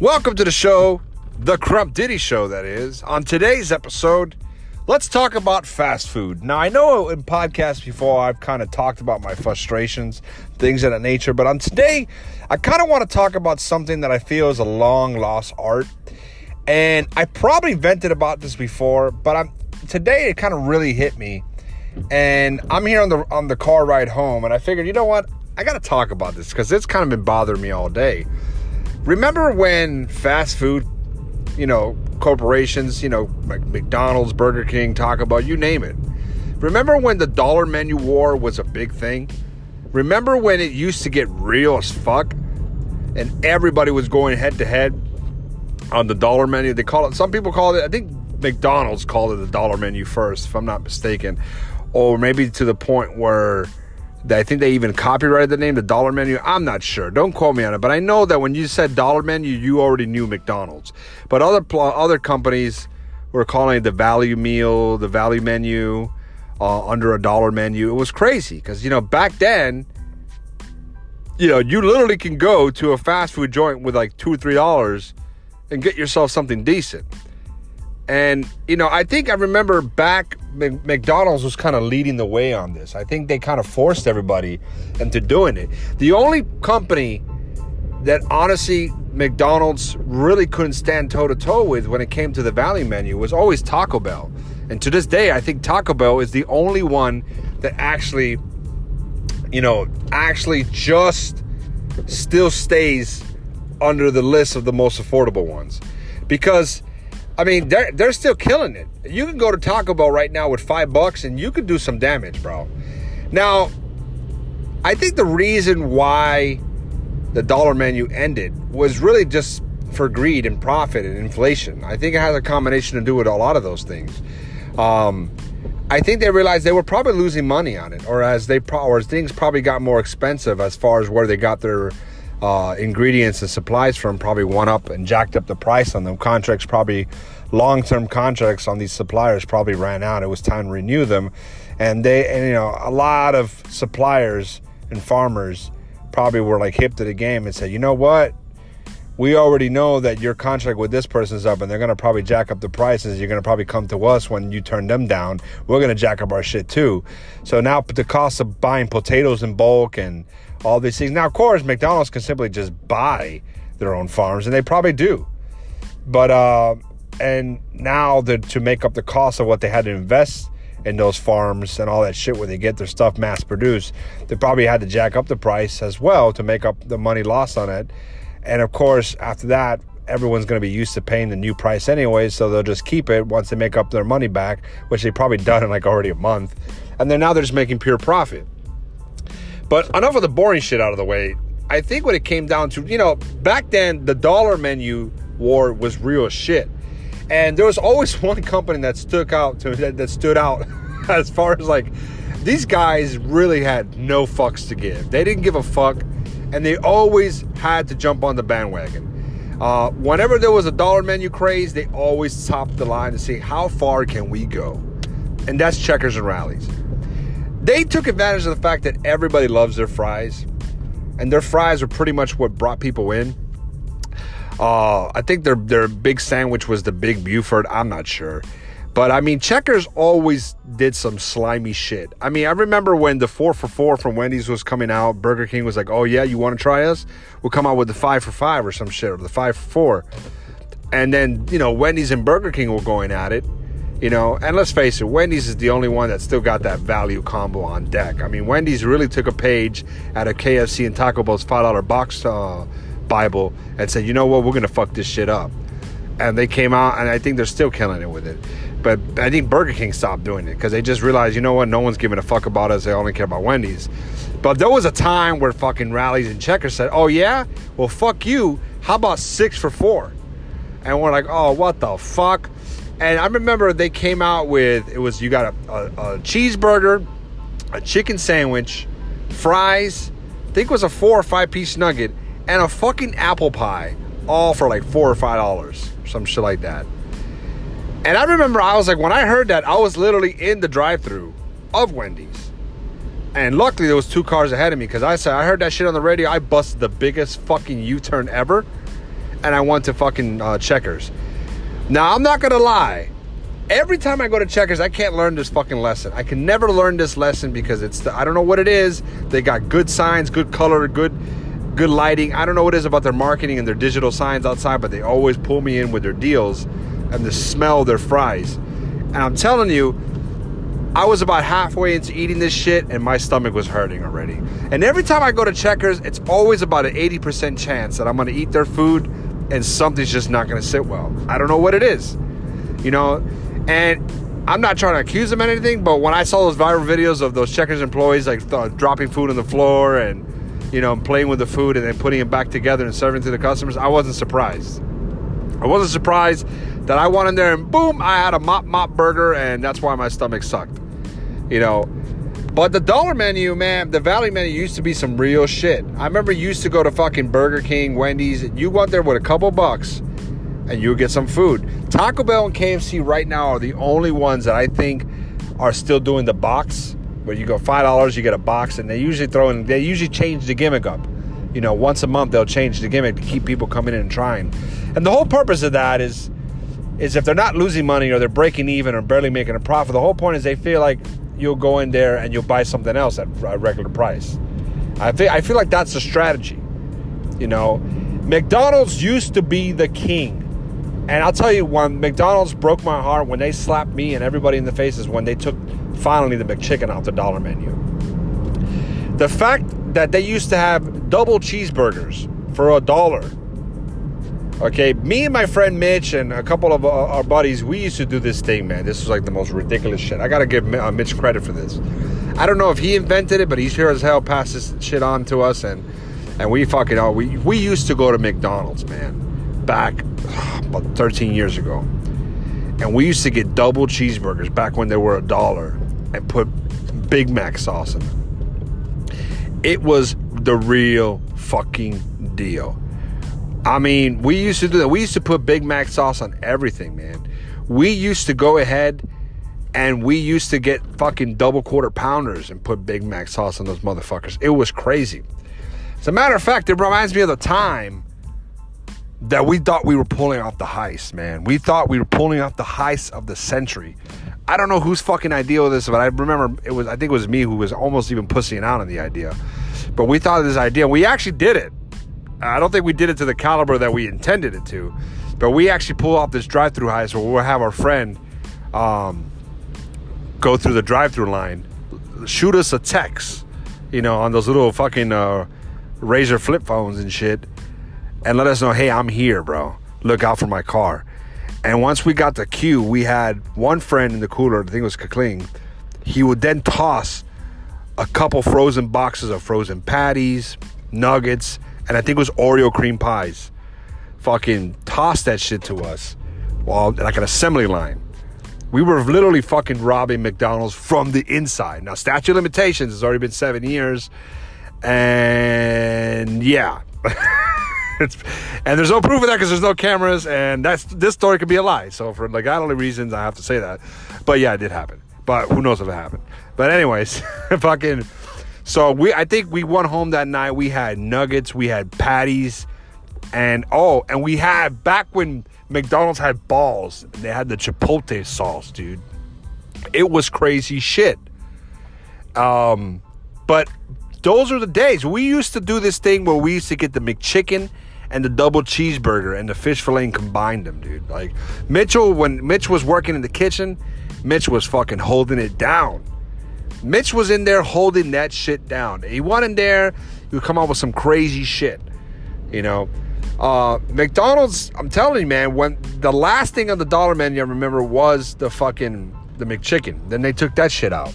Welcome to the show, the Crump Diddy Show, that is. On today's episode, let's talk about fast food. Now, I know in podcasts before I've kind of talked about my frustrations, things of that nature, but on today, I kind of want to talk about something that I feel is a long lost art. And I probably vented about this before, but I'm today it kind of really hit me. And I'm here on the on the car ride home, and I figured, you know what? I got to talk about this because it's kind of been bothering me all day. Remember when fast food, you know, corporations, you know, like McDonald's, Burger King, Taco Bell, you name it. Remember when the dollar menu war was a big thing? Remember when it used to get real as fuck and everybody was going head to head on the dollar menu? They call it, some people call it, I think McDonald's called it the dollar menu first, if I'm not mistaken. Or maybe to the point where I think they even copyrighted the name, the dollar menu. I'm not sure. Don't quote me on it, but I know that when you said dollar menu, you already knew McDonald's. But other other companies were calling it the value meal, the value menu, uh, under a dollar menu. It was crazy because you know back then, you know, you literally can go to a fast food joint with like two or three dollars and get yourself something decent. And, you know, I think I remember back, McDonald's was kind of leading the way on this. I think they kind of forced everybody into doing it. The only company that honestly McDonald's really couldn't stand toe to toe with when it came to the value menu was always Taco Bell. And to this day, I think Taco Bell is the only one that actually, you know, actually just still stays under the list of the most affordable ones. Because I mean, they're they're still killing it. You can go to Taco Bell right now with five bucks, and you could do some damage, bro. Now, I think the reason why the dollar menu ended was really just for greed and profit and inflation. I think it has a combination to do with a lot of those things. Um, I think they realized they were probably losing money on it, or as they pro- or as things probably got more expensive as far as where they got their uh, ingredients and supplies from probably went up and jacked up the price on them. Contracts probably long term contracts on these suppliers probably ran out. It was time to renew them, and they and you know a lot of suppliers and farmers probably were like hip to the game and said, you know what. We already know that your contract with this person's up, and they're gonna probably jack up the prices. You're gonna probably come to us when you turn them down. We're gonna jack up our shit too. So now the cost of buying potatoes in bulk and all these things. Now, of course, McDonald's can simply just buy their own farms, and they probably do. But uh, and now to make up the cost of what they had to invest in those farms and all that shit where they get their stuff mass produced, they probably had to jack up the price as well to make up the money lost on it. And of course, after that, everyone's going to be used to paying the new price anyway, so they'll just keep it once they make up their money back, which they probably done in like already a month. And then now they're just making pure profit. But enough of the boring shit out of the way. I think when it came down to, you know, back then the dollar menu war was real shit. And there was always one company that stuck out to that, that stood out as far as like these guys really had no fucks to give. They didn't give a fuck and they always had to jump on the bandwagon. Uh, whenever there was a dollar menu craze, they always topped the line to see how far can we go. And that's checkers and Rally's. They took advantage of the fact that everybody loves their fries, and their fries are pretty much what brought people in. Uh, I think their their big sandwich was the Big Buford. I'm not sure. But I mean, Checkers always did some slimy shit. I mean, I remember when the four for four from Wendy's was coming out, Burger King was like, oh, yeah, you want to try us? We'll come out with the five for five or some shit, or the five for four. And then, you know, Wendy's and Burger King were going at it. You know, and let's face it, Wendy's is the only one that still got that value combo on deck. I mean, Wendy's really took a page out of KFC and Taco Bell's $5 box uh, Bible and said, you know what, we're going to fuck this shit up. And they came out, and I think they're still killing it with it. But I think Burger King stopped doing it because they just realized, you know what, no one's giving a fuck about us. They only care about Wendy's. But there was a time where fucking Rally's and checkers said, oh, yeah? Well, fuck you. How about six for four? And we're like, oh, what the fuck? And I remember they came out with it was you got a, a, a cheeseburger, a chicken sandwich, fries, I think it was a four or five piece nugget, and a fucking apple pie, all for like four or five dollars, some shit like that. And I remember I was like, when I heard that, I was literally in the drive-through of Wendy's. And luckily there was two cars ahead of me because I said I heard that shit on the radio. I busted the biggest fucking U-turn ever. and I went to fucking uh, Checkers. Now I'm not gonna lie. Every time I go to Checkers, I can't learn this fucking lesson. I can never learn this lesson because it's the, I don't know what it is. They got good signs, good color, good good lighting. I don't know what it is about their marketing and their digital signs outside, but they always pull me in with their deals and the smell of their fries. And I'm telling you, I was about halfway into eating this shit and my stomach was hurting already. And every time I go to Checkers, it's always about an 80% chance that I'm gonna eat their food and something's just not gonna sit well. I don't know what it is. You know, and I'm not trying to accuse them of anything, but when I saw those viral videos of those Checkers employees like th- dropping food on the floor and you know playing with the food and then putting it back together and serving to the customers, I wasn't surprised. I wasn't surprised that I went in there and boom, I had a mop mop burger, and that's why my stomach sucked. You know, but the dollar menu, man, the value menu used to be some real shit. I remember you used to go to fucking Burger King, Wendy's. You went there with a couple bucks and you get some food. Taco Bell and KFC right now are the only ones that I think are still doing the box where you go five dollars, you get a box, and they usually throw in. They usually change the gimmick up. You know, once a month they'll change the gimmick to keep people coming in and trying. And the whole purpose of that is, is if they're not losing money or they're breaking even or barely making a profit, the whole point is they feel like you'll go in there and you'll buy something else at a regular price. I feel I feel like that's a strategy. You know, McDonald's used to be the king. And I'll tell you, when McDonald's broke my heart, when they slapped me and everybody in the faces, when they took finally the McChicken off the dollar menu. The fact that they used to have double cheeseburgers for a dollar. Okay, me and my friend Mitch and a couple of our buddies, we used to do this thing, man. This was like the most ridiculous shit. I gotta give uh, Mitch credit for this. I don't know if he invented it, but he's here as hell passed this shit on to us, and and we fucking oh, we we used to go to McDonald's, man, back about 13 years ago. And we used to get double cheeseburgers back when they were a dollar and put Big Mac sauce in. It was the real fucking deal. I mean, we used to do that. We used to put Big Mac sauce on everything, man. We used to go ahead and we used to get fucking double quarter pounders and put Big Mac sauce on those motherfuckers. It was crazy. As a matter of fact, it reminds me of the time that we thought we were pulling off the heist, man. We thought we were pulling off the heist of the century. I don't know whose fucking idea this, but I remember it was I think it was me who was almost even pussying out on the idea. But we thought of this idea. We actually did it. I don't think we did it to the caliber that we intended it to, but we actually pull off this drive-through heist where we'll have our friend um, go through the drive-through line, shoot us a text, you know, on those little fucking uh, Razr flip phones and shit and let us know, hey, I'm here, bro. Look out for my car. And once we got the queue, we had one friend in the cooler, I think it was Kakling. He would then toss a couple frozen boxes of frozen patties, nuggets, and I think it was Oreo cream pies. Fucking toss that shit to us while like an assembly line. We were literally fucking robbing McDonald's from the inside. Now, statute of limitations has already been seven years. And yeah. and there's no proof of that because there's no cameras, and that's this story could be a lie. So for legality reasons, I have to say that. But yeah, it did happen. But who knows if it happened? But anyways, fucking. So we, I think we went home that night. We had nuggets, we had patties, and oh, and we had back when McDonald's had balls. They had the chipotle sauce, dude. It was crazy shit. Um, but those are the days. We used to do this thing where we used to get the McChicken and the double cheeseburger and the fish fillet and combine them, dude. Like Mitchell, when Mitch was working in the kitchen, Mitch was fucking holding it down. Mitch was in there holding that shit down. He went in there, he would come up with some crazy shit. You know, uh, McDonald's, I'm telling you, man, when the last thing on the dollar menu I remember was the fucking the McChicken. Then they took that shit out.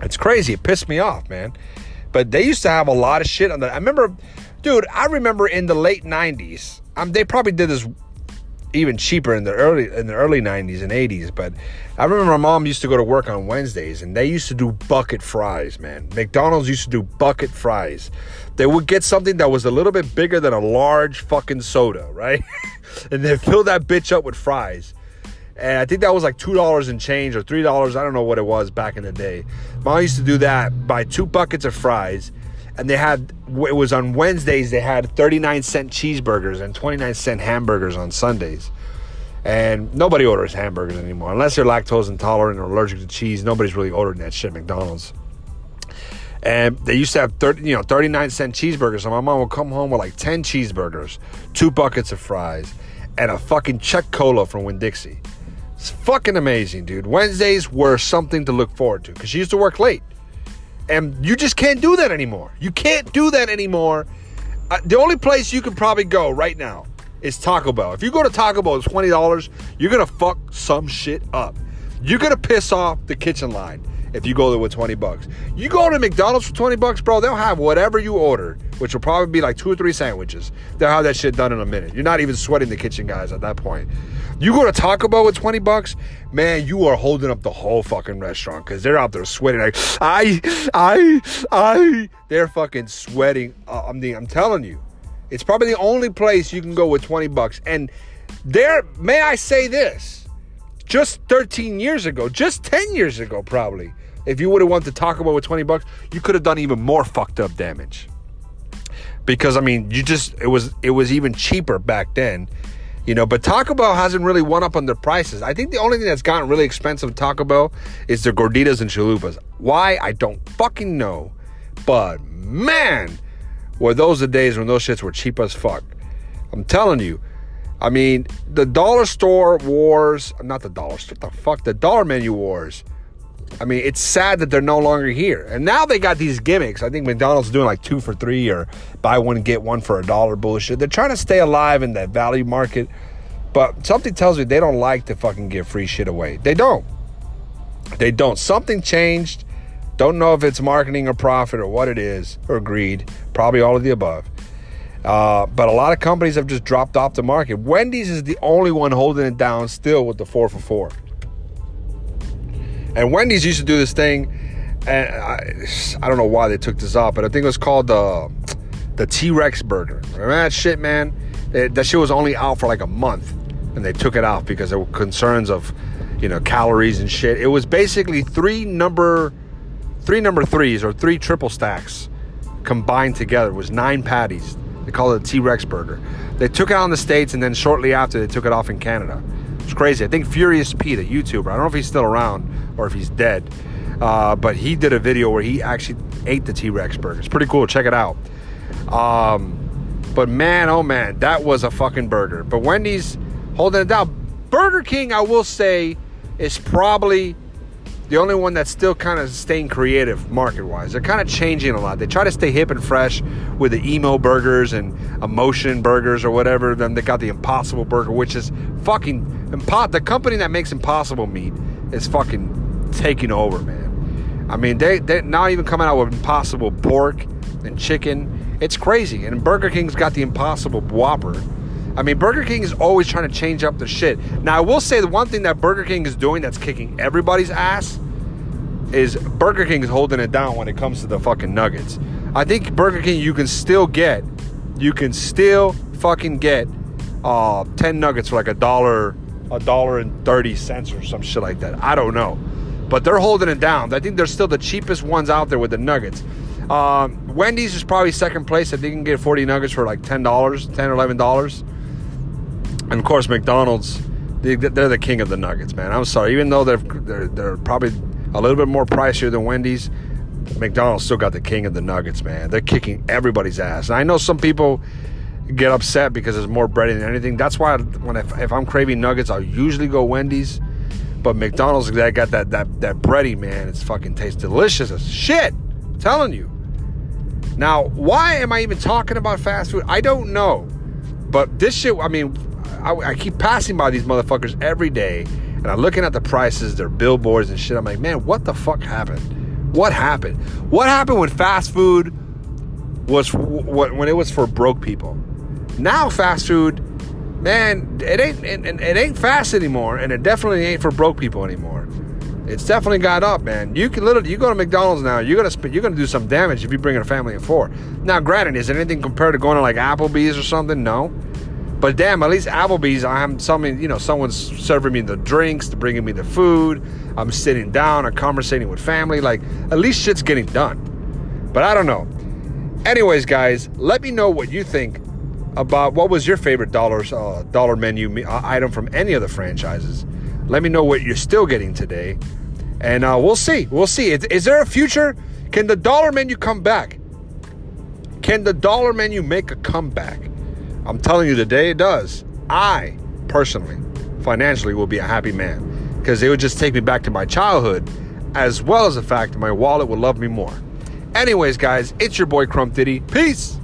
It's crazy. It pissed me off, man. But they used to have a lot of shit on that. I remember, dude, I remember in the late 90s, um, they probably did this even cheaper in the early in the early 90s and 80s but i remember my mom used to go to work on wednesdays and they used to do bucket fries man mcdonald's used to do bucket fries they would get something that was a little bit bigger than a large fucking soda right and they fill that bitch up with fries and I think that was like two dollars and change or three dollars. I don't know what it was back in the day. Mom used to do that, buy two buckets of fries, and they had it was on Wednesdays they had 39 cent cheeseburgers and 29 cent hamburgers on Sundays. And nobody orders hamburgers anymore unless you're lactose intolerant or allergic to cheese. Nobody's really ordering that shit at McDonald's. And they used to have 30, you know, 39 cent cheeseburgers. So my mom would come home with like 10 cheeseburgers, two buckets of fries, and a fucking Chek cola from Winn Dixie. It's fucking amazing, dude. Wednesdays were something to look forward to because she used to work late. And you just can't do that anymore. You can't do that anymore. Uh, the only place you can probably go right now is Taco Bell. If you go to Taco Bell, it's $20, you're going to fuck some shit up. You're to piss off the kitchen line if you go there with 20 bucks. You go to McDonald's for 20 bucks, bro, they'll have whatever you ordered, which will probably be like two or three sandwiches. They'll have that shit done in a minute. You're not even sweating the kitchen guys at that point. You go to Taco Bell with 20 bucks, man, you are holding up the whole fucking restaurant because they're out there sweating like, I, I, I. They're fucking sweating. Uh, I'm, the, I'm telling you. It's probably the only place you can go with 20 bucks. And there, may I say this, just 13 years ago, just 10 years ago, probably, if you would have wanted to talk about with 20 bucks, you could have done even more fucked up damage. Because I mean, you just it was it was even cheaper back then. You know, but Taco Bell hasn't really won up on their prices. I think the only thing that's gotten really expensive at Taco Bell is the gorditas and chalupas. Why? I don't fucking know. But man, were those the days when those shits were cheap as fuck. I'm telling you. I mean, the dollar store wars, not the dollar store, the fuck, the dollar menu wars I mean, it's sad that they're no longer here. And now they got these gimmicks. I think McDonald's doing like two for three or buy one, get one for a dollar bullshit. They're trying to stay alive in that value market. But something tells me they don't like to fucking give free shit away. They don't. They don't. Something changed. Don't know if it's marketing or profit or what it is or greed. Probably all of the above. Uh, but a lot of companies have just dropped off the market. Wendy's is the only one holding it down still with the four for four. And Wendy's used to do this thing, and I, I don't know why they took this off, but I think it was called the the T Rex burger. Remember that shit, man? It, that shit was only out for like a month, and they took it off because there were concerns of, you know, calories and shit. It was basically three number, three number threes or three triple stacks combined together. It was nine patties. They called it a T Rex burger. They took it out in the states, and then shortly after they took it off in Canada. It's crazy. I think Furious Pete, a YouTuber, I don't know if he's still around or if he's dead, uh, but he did a video where he actually ate the T Rex burger. It's pretty cool. Check it out. Um, but man, oh man, that was a fucking burger. But Wendy's holding it down. Burger King, I will say, is probably the only one that's still kind of staying creative market wise. They're kind of changing a lot. They try to stay hip and fresh with the emo burgers and emotion burgers or whatever. Then they got the Impossible Burger, which is fucking impo- the company that makes Impossible meat is fucking taking over, man. I mean, they they now even coming out with Impossible pork and chicken. It's crazy. And Burger King's got the Impossible Whopper. I mean, Burger King is always trying to change up the shit. Now, I will say the one thing that Burger King is doing that's kicking everybody's ass is Burger King is holding it down when it comes to the fucking nuggets. I think Burger King you can still get, you can still fucking get uh, 10 nuggets for like a dollar, a dollar and 30 cents or some shit like that. I don't know. But they're holding it down. I think they're still the cheapest ones out there with the nuggets. Um, Wendy's is probably second place. I think you can get 40 nuggets for like $10, 10 or $11. And of course, McDonald's, they, are the king of the nuggets, man. I'm sorry. Even though they're, they're, they're probably a little bit more pricier than Wendy's, McDonald's still got the king of the nuggets, man. They're kicking everybody's ass. And I know some people get upset because there's more bread than anything. That's why when if, if I'm craving nuggets, I'll usually go Wendy's. But McDonald's, they got that that that bready, man. It's fucking tastes delicious as shit. I'm telling you. Now, why am I even talking about fast food? I don't know. But this shit, I mean, I, I keep passing by these motherfuckers every day, and I'm looking at the prices, their billboards and shit. I'm like, man, what the fuck happened? What happened? What happened when fast food was when it was for broke people? Now fast food, man, it ain't it, it ain't fast anymore, and it definitely ain't for broke people anymore. It's definitely got up, man. You can literally you go to McDonald's now, you're gonna you're gonna do some damage if you bring in a family of four. Now, granted, is it anything compared to going to like Applebee's or something? No. But damn, at least Applebee's, I'm something, you know, someone's serving me the drinks, bringing me the food. I'm sitting down, I'm conversating with family. Like, at least shit's getting done. But I don't know. Anyways, guys, let me know what you think about what was your favorite dollars uh, dollar menu uh, item from any of the franchises. Let me know what you're still getting today, and uh, we'll see. We'll see. Is, is there a future? Can the dollar menu come back? Can the dollar menu make a comeback? I'm telling you, today it does. I personally, financially, will be a happy man because it would just take me back to my childhood, as well as the fact that my wallet would love me more. Anyways, guys, it's your boy Crump Diddy. Peace.